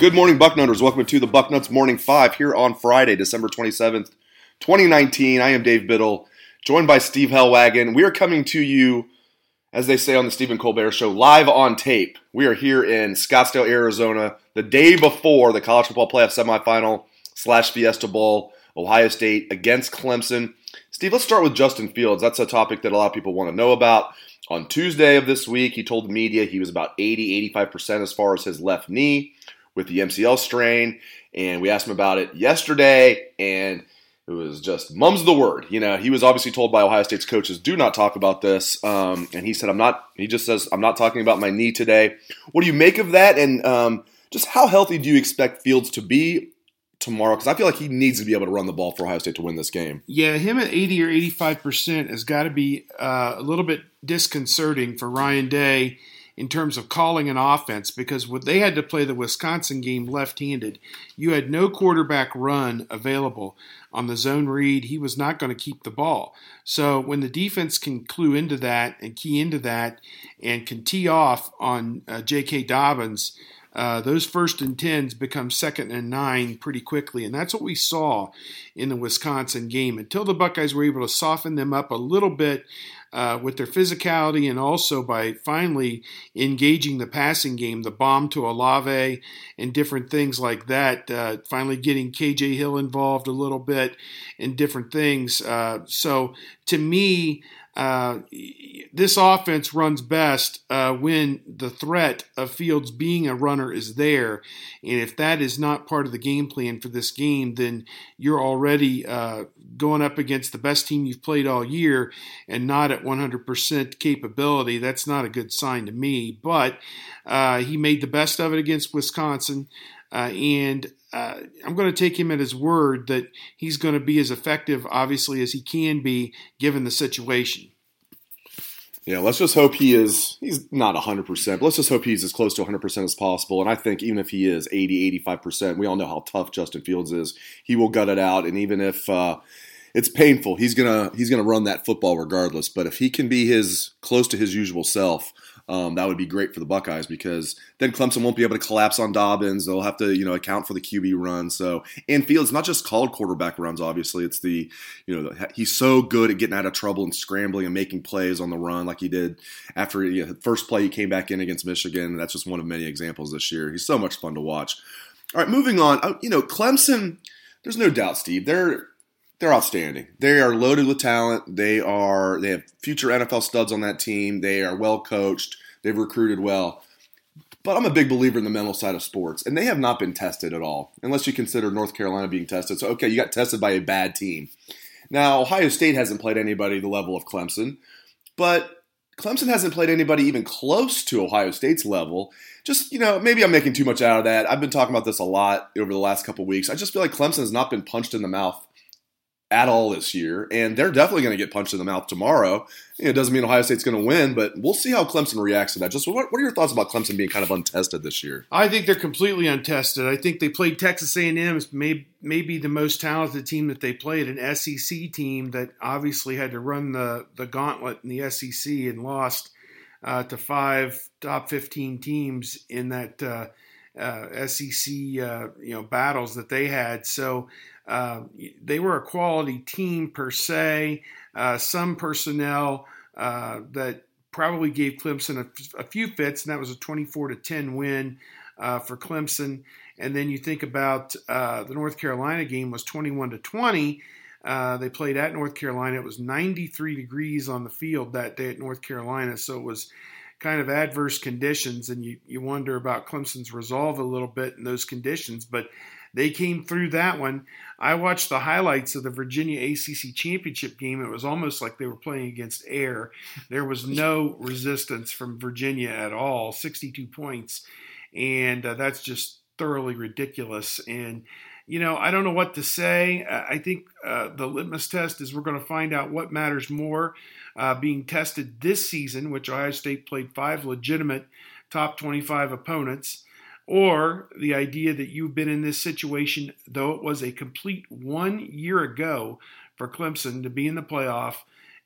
Good morning, Bucknutters. Welcome to the Bucknuts Morning Five here on Friday, December 27th, 2019. I am Dave Biddle, joined by Steve Helwagen. We are coming to you, as they say on the Stephen Colbert Show, live on tape. We are here in Scottsdale, Arizona, the day before the college football playoff semifinal slash Fiesta Bowl, Ohio State against Clemson. Steve, let's start with Justin Fields. That's a topic that a lot of people want to know about. On Tuesday of this week, he told the media he was about 80, 85% as far as his left knee with the MCL strain, and we asked him about it yesterday, and it was just mum's the word. You know, he was obviously told by Ohio State's coaches, "Do not talk about this," um, and he said, "I'm not." He just says, "I'm not talking about my knee today." What do you make of that? And um, just how healthy do you expect Fields to be tomorrow? Because I feel like he needs to be able to run the ball for Ohio State to win this game. Yeah, him at 80 or 85 percent has got to be uh, a little bit disconcerting for Ryan Day in terms of calling an offense because what they had to play the Wisconsin game left-handed. You had no quarterback run available on the zone read. He was not going to keep the ball. So when the defense can clue into that and key into that and can tee off on uh, J.K. Dobbins. Uh, those first and tens become second and nine pretty quickly, and that's what we saw in the Wisconsin game. Until the Buckeyes were able to soften them up a little bit uh, with their physicality and also by finally engaging the passing game, the bomb to Olave and different things like that. Uh, finally getting KJ Hill involved a little bit and different things. Uh, so to me, uh, this offense runs best uh, when the threat of Fields being a runner is there. And if that is not part of the game plan for this game, then you're already uh, going up against the best team you've played all year and not at 100% capability. That's not a good sign to me. But uh, he made the best of it against Wisconsin. Uh, and uh, I'm going to take him at his word that he's going to be as effective, obviously, as he can be given the situation. Yeah, let's just hope he is, he's not 100%, but let's just hope he's as close to 100% as possible. And I think even if he is 80, 85%, we all know how tough Justin Fields is. He will gut it out. And even if uh, it's painful, he's going to he's gonna run that football regardless. But if he can be his close to his usual self, um, that would be great for the Buckeyes because then Clemson won't be able to collapse on Dobbins. They'll have to, you know, account for the QB run. So, and Fields not just called quarterback runs. Obviously, it's the, you know, he's so good at getting out of trouble and scrambling and making plays on the run, like he did after you know, first play he came back in against Michigan. That's just one of many examples this year. He's so much fun to watch. All right, moving on. Uh, you know, Clemson. There's no doubt, Steve. They're they're outstanding. They are loaded with talent. They are they have future NFL studs on that team. They are well coached. They've recruited well. But I'm a big believer in the mental side of sports, and they have not been tested at all, unless you consider North Carolina being tested. So, okay, you got tested by a bad team. Now, Ohio State hasn't played anybody the level of Clemson, but Clemson hasn't played anybody even close to Ohio State's level. Just, you know, maybe I'm making too much out of that. I've been talking about this a lot over the last couple weeks. I just feel like Clemson has not been punched in the mouth at all this year, and they're definitely going to get punched in the mouth tomorrow. it doesn't mean Ohio State's going to win, but we'll see how Clemson reacts to that. Just what, what, are your thoughts about Clemson being kind of untested this year? I think they're completely untested. I think they played Texas A&M, may, maybe the most talented team that they played, an SEC team that obviously had to run the, the gauntlet in the SEC and lost uh, to five top 15 teams in that uh, uh, SEC uh, you know battles that they had. So uh, they were a quality team per se. Uh, some personnel uh, that probably gave Clemson a, a, few fits, and that was a 24 to 10 win uh, for Clemson. And then you think about uh, the North Carolina game was 21 to 20. Uh, they played at North Carolina. It was 93 degrees on the field that day at North Carolina, so it was kind of adverse conditions, and you, you wonder about Clemson's resolve a little bit in those conditions. But they came through that one. I watched the highlights of the Virginia ACC championship game. It was almost like they were playing against air. There was no resistance from Virginia at all, 62 points. And uh, that's just thoroughly ridiculous. And, you know, I don't know what to say. I think uh, the litmus test is we're going to find out what matters more uh, being tested this season, which Ohio State played five legitimate top 25 opponents or the idea that you've been in this situation, though it was a complete one year ago for Clemson to be in the playoff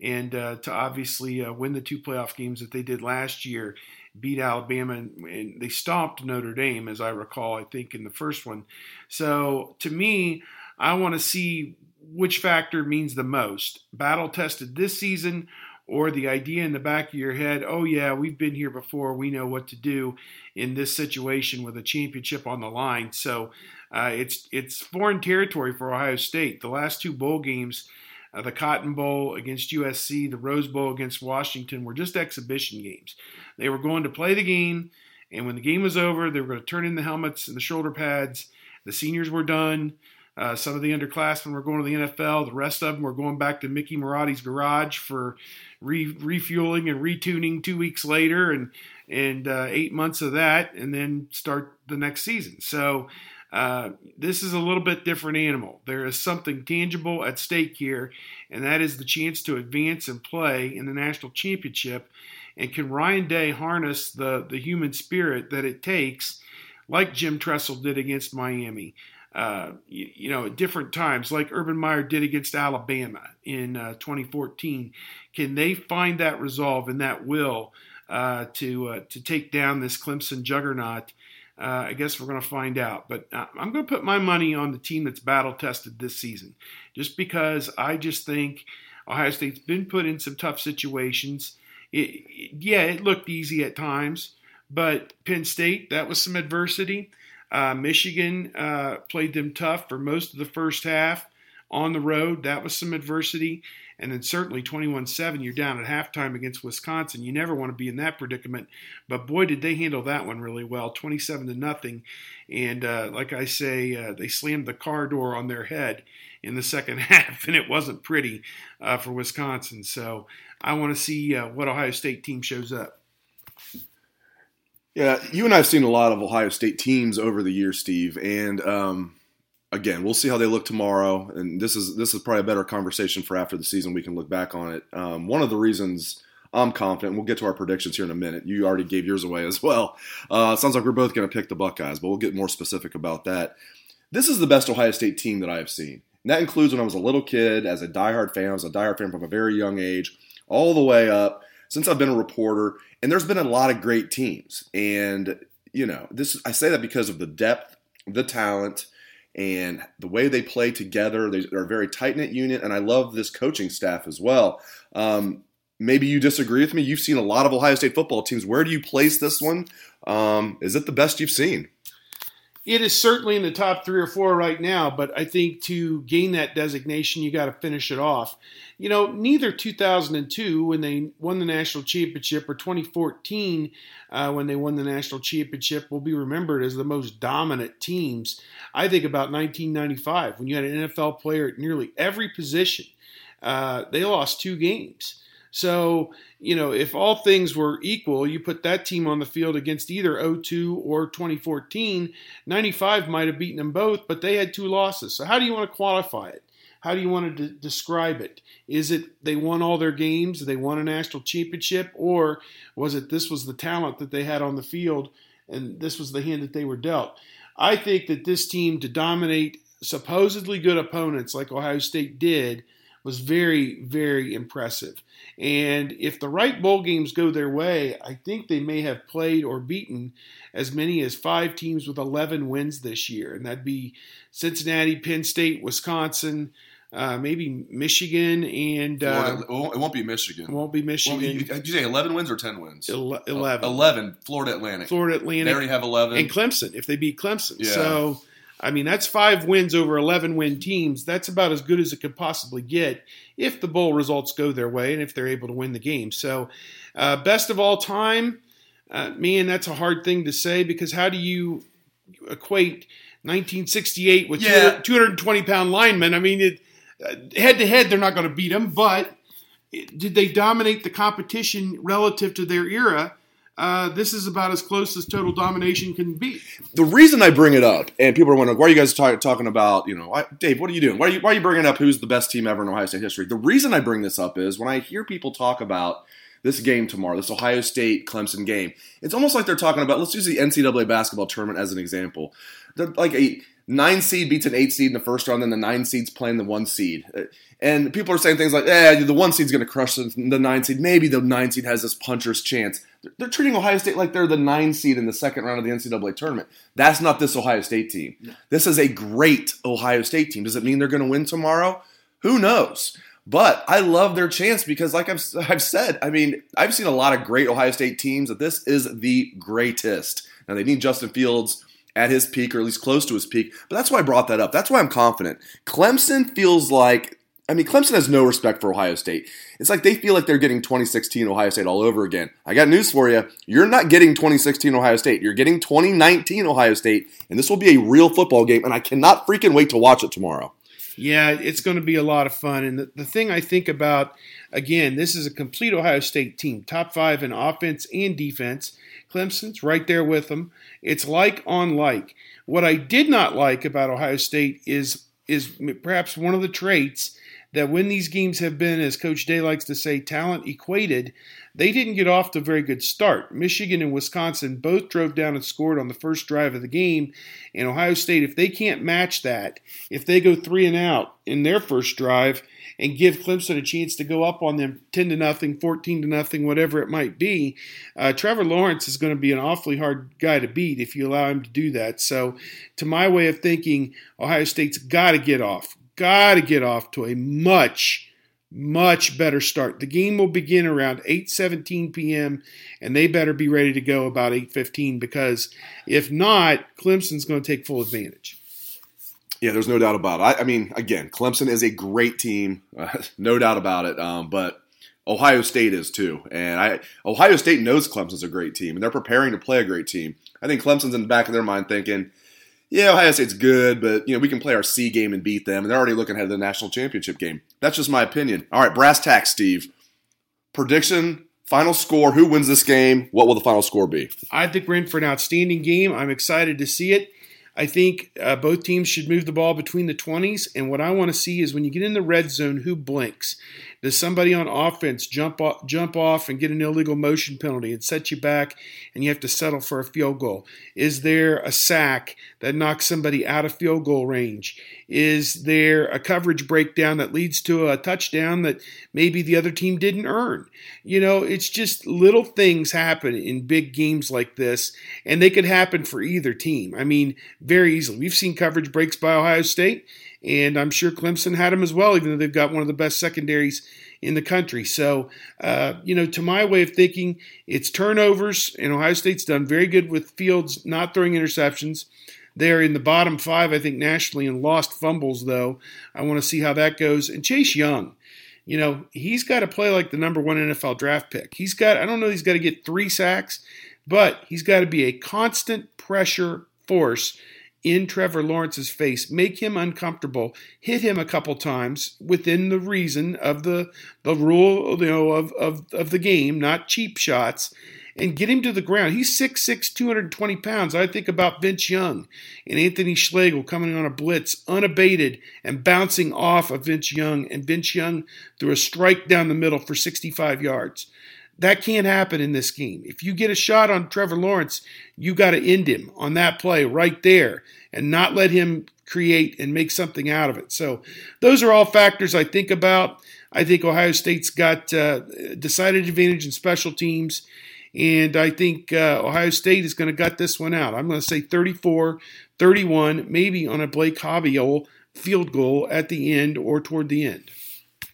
and uh, to obviously uh, win the two playoff games that they did last year, beat Alabama, and, and, they stomped Notre Dame, as I recall, I think, in the first one. So to me, I want to see which factor means the most battle tested this season or the idea in the back of your head, oh, yeah, we've been here before. We know what to do in this situation with a championship on the line. So uh, it's, it's foreign territory for Ohio State. The last two bowl games, uh, the Cotton Bowl against USC, the Rose Bowl against Washington, were just exhibition games. They were going to play the game, and when the game was over, they were going to turn in the helmets and the shoulder pads. The seniors were done. Uh, some of the underclassmen were going to the NFL. The rest of them were going back to Mickey Marotti's garage for re- refueling and retuning two weeks later, and and uh, eight months of that, and then start the next season. So uh, this is a little bit different animal. There is something tangible at stake here, and that is the chance to advance and play in the national championship. And can Ryan Day harness the the human spirit that it takes, like Jim Tressel did against Miami? Uh, you, you, know, at different times, like Urban Meyer did against Alabama in uh, 2014. Can they find that resolve and that will uh, to uh, to take down this Clemson juggernaut? Uh, I guess we're going to find out. But I'm going to put my money on the team that's battle tested this season, just because I just think Ohio State's been put in some tough situations. It, it, yeah, it looked easy at times, but Penn State that was some adversity. Uh, Michigan uh, played them tough for most of the first half on the road. That was some adversity. And then certainly 21 7, you're down at halftime against Wisconsin. You never want to be in that predicament. But boy, did they handle that one really well 27 to nothing. And uh, like I say, uh, they slammed the car door on their head in the second half, and it wasn't pretty uh, for Wisconsin. So I want to see uh, what Ohio State team shows up. Yeah, you and I have seen a lot of Ohio State teams over the years, Steve, and um, again, we'll see how they look tomorrow. And this is this is probably a better conversation for after the season. We can look back on it. Um, one of the reasons I'm confident. We'll get to our predictions here in a minute. You already gave yours away as well. Uh, sounds like we're both going to pick the Buckeyes, but we'll get more specific about that. This is the best Ohio State team that I have seen. And that includes when I was a little kid, as a diehard fan. I was a diehard fan from a very young age, all the way up since I've been a reporter, and there's been a lot of great teams. And, you know, this I say that because of the depth, the talent, and the way they play together. They're a very tight knit unit, and I love this coaching staff as well. Um, maybe you disagree with me. You've seen a lot of Ohio State football teams. Where do you place this one? Um, is it the best you've seen? It is certainly in the top three or four right now, but I think to gain that designation, you got to finish it off. You know, neither 2002 when they won the national championship or 2014 uh, when they won the national championship will be remembered as the most dominant teams. I think about 1995 when you had an NFL player at nearly every position. Uh, they lost two games. So, you know, if all things were equal, you put that team on the field against either 02 or 2014, 95 might have beaten them both, but they had two losses. So, how do you want to qualify it? How do you want to describe it? Is it they won all their games, they won a national championship, or was it this was the talent that they had on the field and this was the hand that they were dealt? I think that this team to dominate supposedly good opponents like Ohio State did was very, very impressive. And if the right bowl games go their way, I think they may have played or beaten as many as five teams with 11 wins this year. And that'd be Cincinnati, Penn State, Wisconsin, uh, maybe Michigan and uh, it won't be Michigan. It Won't be Michigan. Well, you, did you say eleven wins or ten wins? Ele- eleven. Eleven. Florida Atlantic. Florida Atlantic. They already have eleven. And Clemson if they beat Clemson. Yeah. So. I mean, that's five wins over 11 win teams. That's about as good as it could possibly get if the bowl results go their way and if they're able to win the game. So, uh, best of all time, uh, man, that's a hard thing to say because how do you equate 1968 with Yeah. 220 pound linemen? I mean, head to head, they're not going to beat them, but did they dominate the competition relative to their era? Uh, this is about as close as total domination can be. the reason I bring it up, and people are wondering, why are you guys talk, talking about, you know, Dave, what are you doing? Why are you, why are you bringing up who's the best team ever in Ohio State history? The reason I bring this up is when I hear people talk about this game tomorrow, this Ohio State Clemson game, it's almost like they're talking about, let's use the NCAA basketball tournament as an example. They're like a nine seed beats an eight seed in the first round, then the nine seed's playing the one seed. And people are saying things like, eh, the one seed's going to crush the nine seed. Maybe the nine seed has this puncher's chance. They're treating Ohio State like they're the nine seed in the second round of the NCAA tournament. That's not this Ohio State team. This is a great Ohio State team. Does it mean they're going to win tomorrow? Who knows? But I love their chance because, like I've, I've said, I mean, I've seen a lot of great Ohio State teams that this is the greatest. Now, they need Justin Fields at his peak or at least close to his peak, but that's why I brought that up. That's why I'm confident. Clemson feels like I mean, Clemson has no respect for Ohio State. It's like they feel like they're getting 2016 Ohio State all over again. I got news for you. You're not getting 2016 Ohio State. You're getting 2019 Ohio State, and this will be a real football game, and I cannot freaking wait to watch it tomorrow. Yeah, it's going to be a lot of fun. And the, the thing I think about, again, this is a complete Ohio State team, top five in offense and defense. Clemson's right there with them. It's like on like. What I did not like about Ohio State is is perhaps one of the traits that when these games have been, as Coach Day likes to say, talent equated, they didn't get off to a very good start. Michigan and Wisconsin both drove down and scored on the first drive of the game. And Ohio State, if they can't match that, if they go three and out in their first drive and give Clemson a chance to go up on them 10 to nothing, 14 to nothing, whatever it might be, uh, Trevor Lawrence is going to be an awfully hard guy to beat if you allow him to do that. So, to my way of thinking, Ohio State's got to get off, got to get off to a much much better start. The game will begin around 8:17 p.m. and they better be ready to go about 8:15 because if not, Clemson's going to take full advantage. Yeah, there's no doubt about it. I, I mean, again, Clemson is a great team, uh, no doubt about it. Um, but Ohio State is too, and I Ohio State knows Clemson's a great team, and they're preparing to play a great team. I think Clemson's in the back of their mind thinking, yeah, Ohio State's good, but you know we can play our C game and beat them, and they're already looking ahead of the national championship game. That's just my opinion. All right, brass tacks, Steve. Prediction, final score. Who wins this game? What will the final score be? I think we're in for an outstanding game. I'm excited to see it. I think uh, both teams should move the ball between the 20s. And what I want to see is when you get in the red zone, who blinks? Does somebody on offense jump off, jump off and get an illegal motion penalty and set you back and you have to settle for a field goal? Is there a sack that knocks somebody out of field goal range? Is there a coverage breakdown that leads to a touchdown that maybe the other team didn't earn? You know, it's just little things happen in big games like this, and they could happen for either team. I mean, very easily. We've seen coverage breaks by Ohio State, and I'm sure Clemson had them as well, even though they've got one of the best secondaries in the country. So, uh, you know, to my way of thinking, it's turnovers, and Ohio State's done very good with Fields not throwing interceptions. They're in the bottom five, I think, nationally in lost fumbles, though. I want to see how that goes. And Chase Young, you know, he's got to play like the number one NFL draft pick. He's got, I don't know, he's got to get three sacks, but he's got to be a constant pressure force in Trevor Lawrence's face, make him uncomfortable, hit him a couple times within the reason of the the rule, you know, of of, of the game, not cheap shots, and get him to the ground. He's 6'6", 220 pounds. I think about Vince Young and Anthony Schlegel coming on a blitz unabated and bouncing off of Vince Young, and Vince Young threw a strike down the middle for 65 yards. That can't happen in this game. If you get a shot on Trevor Lawrence, you got to end him on that play right there and not let him create and make something out of it. So, those are all factors I think about. I think Ohio State's got uh, decided advantage in special teams, and I think uh, Ohio State is going to gut this one out. I'm going to say 34 31, maybe on a Blake Haubeil field goal at the end or toward the end.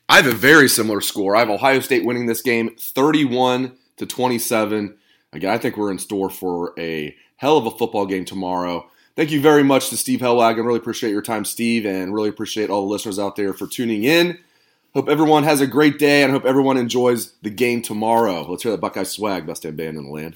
I have a very similar score. I have Ohio State winning this game 31 to 27. Again, I think we're in store for a hell of a football game tomorrow. Thank you very much to Steve Helwagen. Really appreciate your time, Steve, and really appreciate all the listeners out there for tuning in. Hope everyone has a great day and hope everyone enjoys the game tomorrow. Let's hear that Buckeye swag, best damn band in the land.